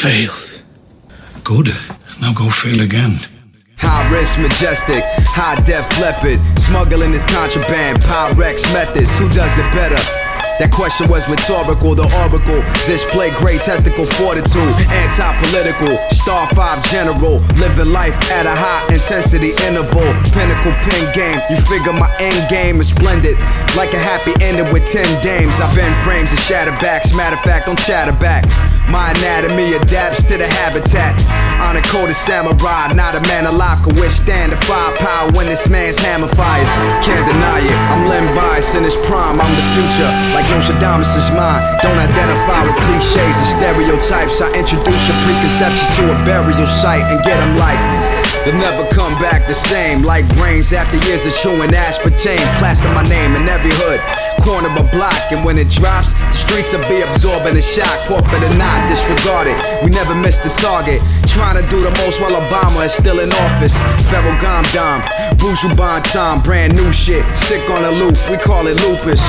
failed. Good. Now go fail again. High risk, majestic, high def leopard. Smuggling is contraband, Pyrex methods. Who does it better? That question was rhetorical. The oracle display great testicle fortitude. Anti-political, star five general. Living life at a high intensity interval. Pinnacle pin game. You figure my end game is splendid. Like a happy ending with 10 dames. I bend frames and shatter backs. Matter of fact, don't chatter back. My anatomy adapts to the habitat. On a of samurai, not a man alive can withstand the firepower when this man's hammer fires. Can't deny it. I'm Len Bias in his prime. I'm the future, like Nostradamus is mine. Don't identify with cliches and stereotypes. I introduce your preconceptions to a burial site and get them like. They'll never come back the same. Like brains after years of chewing aspartame. Plaster my name in every hood, corner of block. And when it drops, the streets will be absorbing the shock. Corporate or not, disregard it. We never miss the target. Trying to do the most while Obama is still in office. Federal Gom Dom, Buju Banton, brand new shit. Sick on the loop, we call it lupus.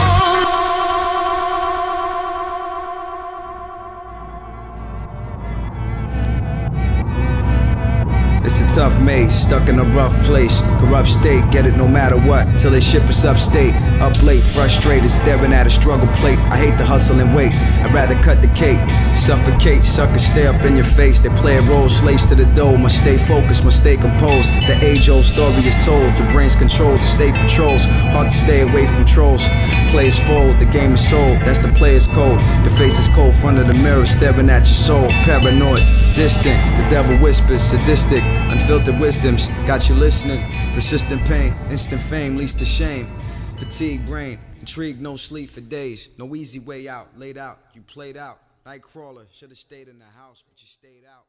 Tough maze, stuck in a rough place. Corrupt state, get it no matter what. Till they ship us upstate. Up late, frustrated, staring at a struggle plate. I hate the hustle and wait. I'd rather cut the cake. Suffocate, suckers stay up in your face. They play a role, slaves to the dough. Must stay focused, must stay composed. The age old story is told. Your brain's controlled, state patrols. Hard to stay away from trolls. Fold, the game is sold. That's the player's code. Your face is cold, front of the mirror, staring at your soul. Paranoid, distant. The devil whispers, sadistic. Unfiltered wisdoms got you listening. Persistent pain, instant fame leads to shame. Fatigue brain, intrigue, no sleep for days. No easy way out, laid out, you played out. Nightcrawler, should've stayed in the house, but you stayed out.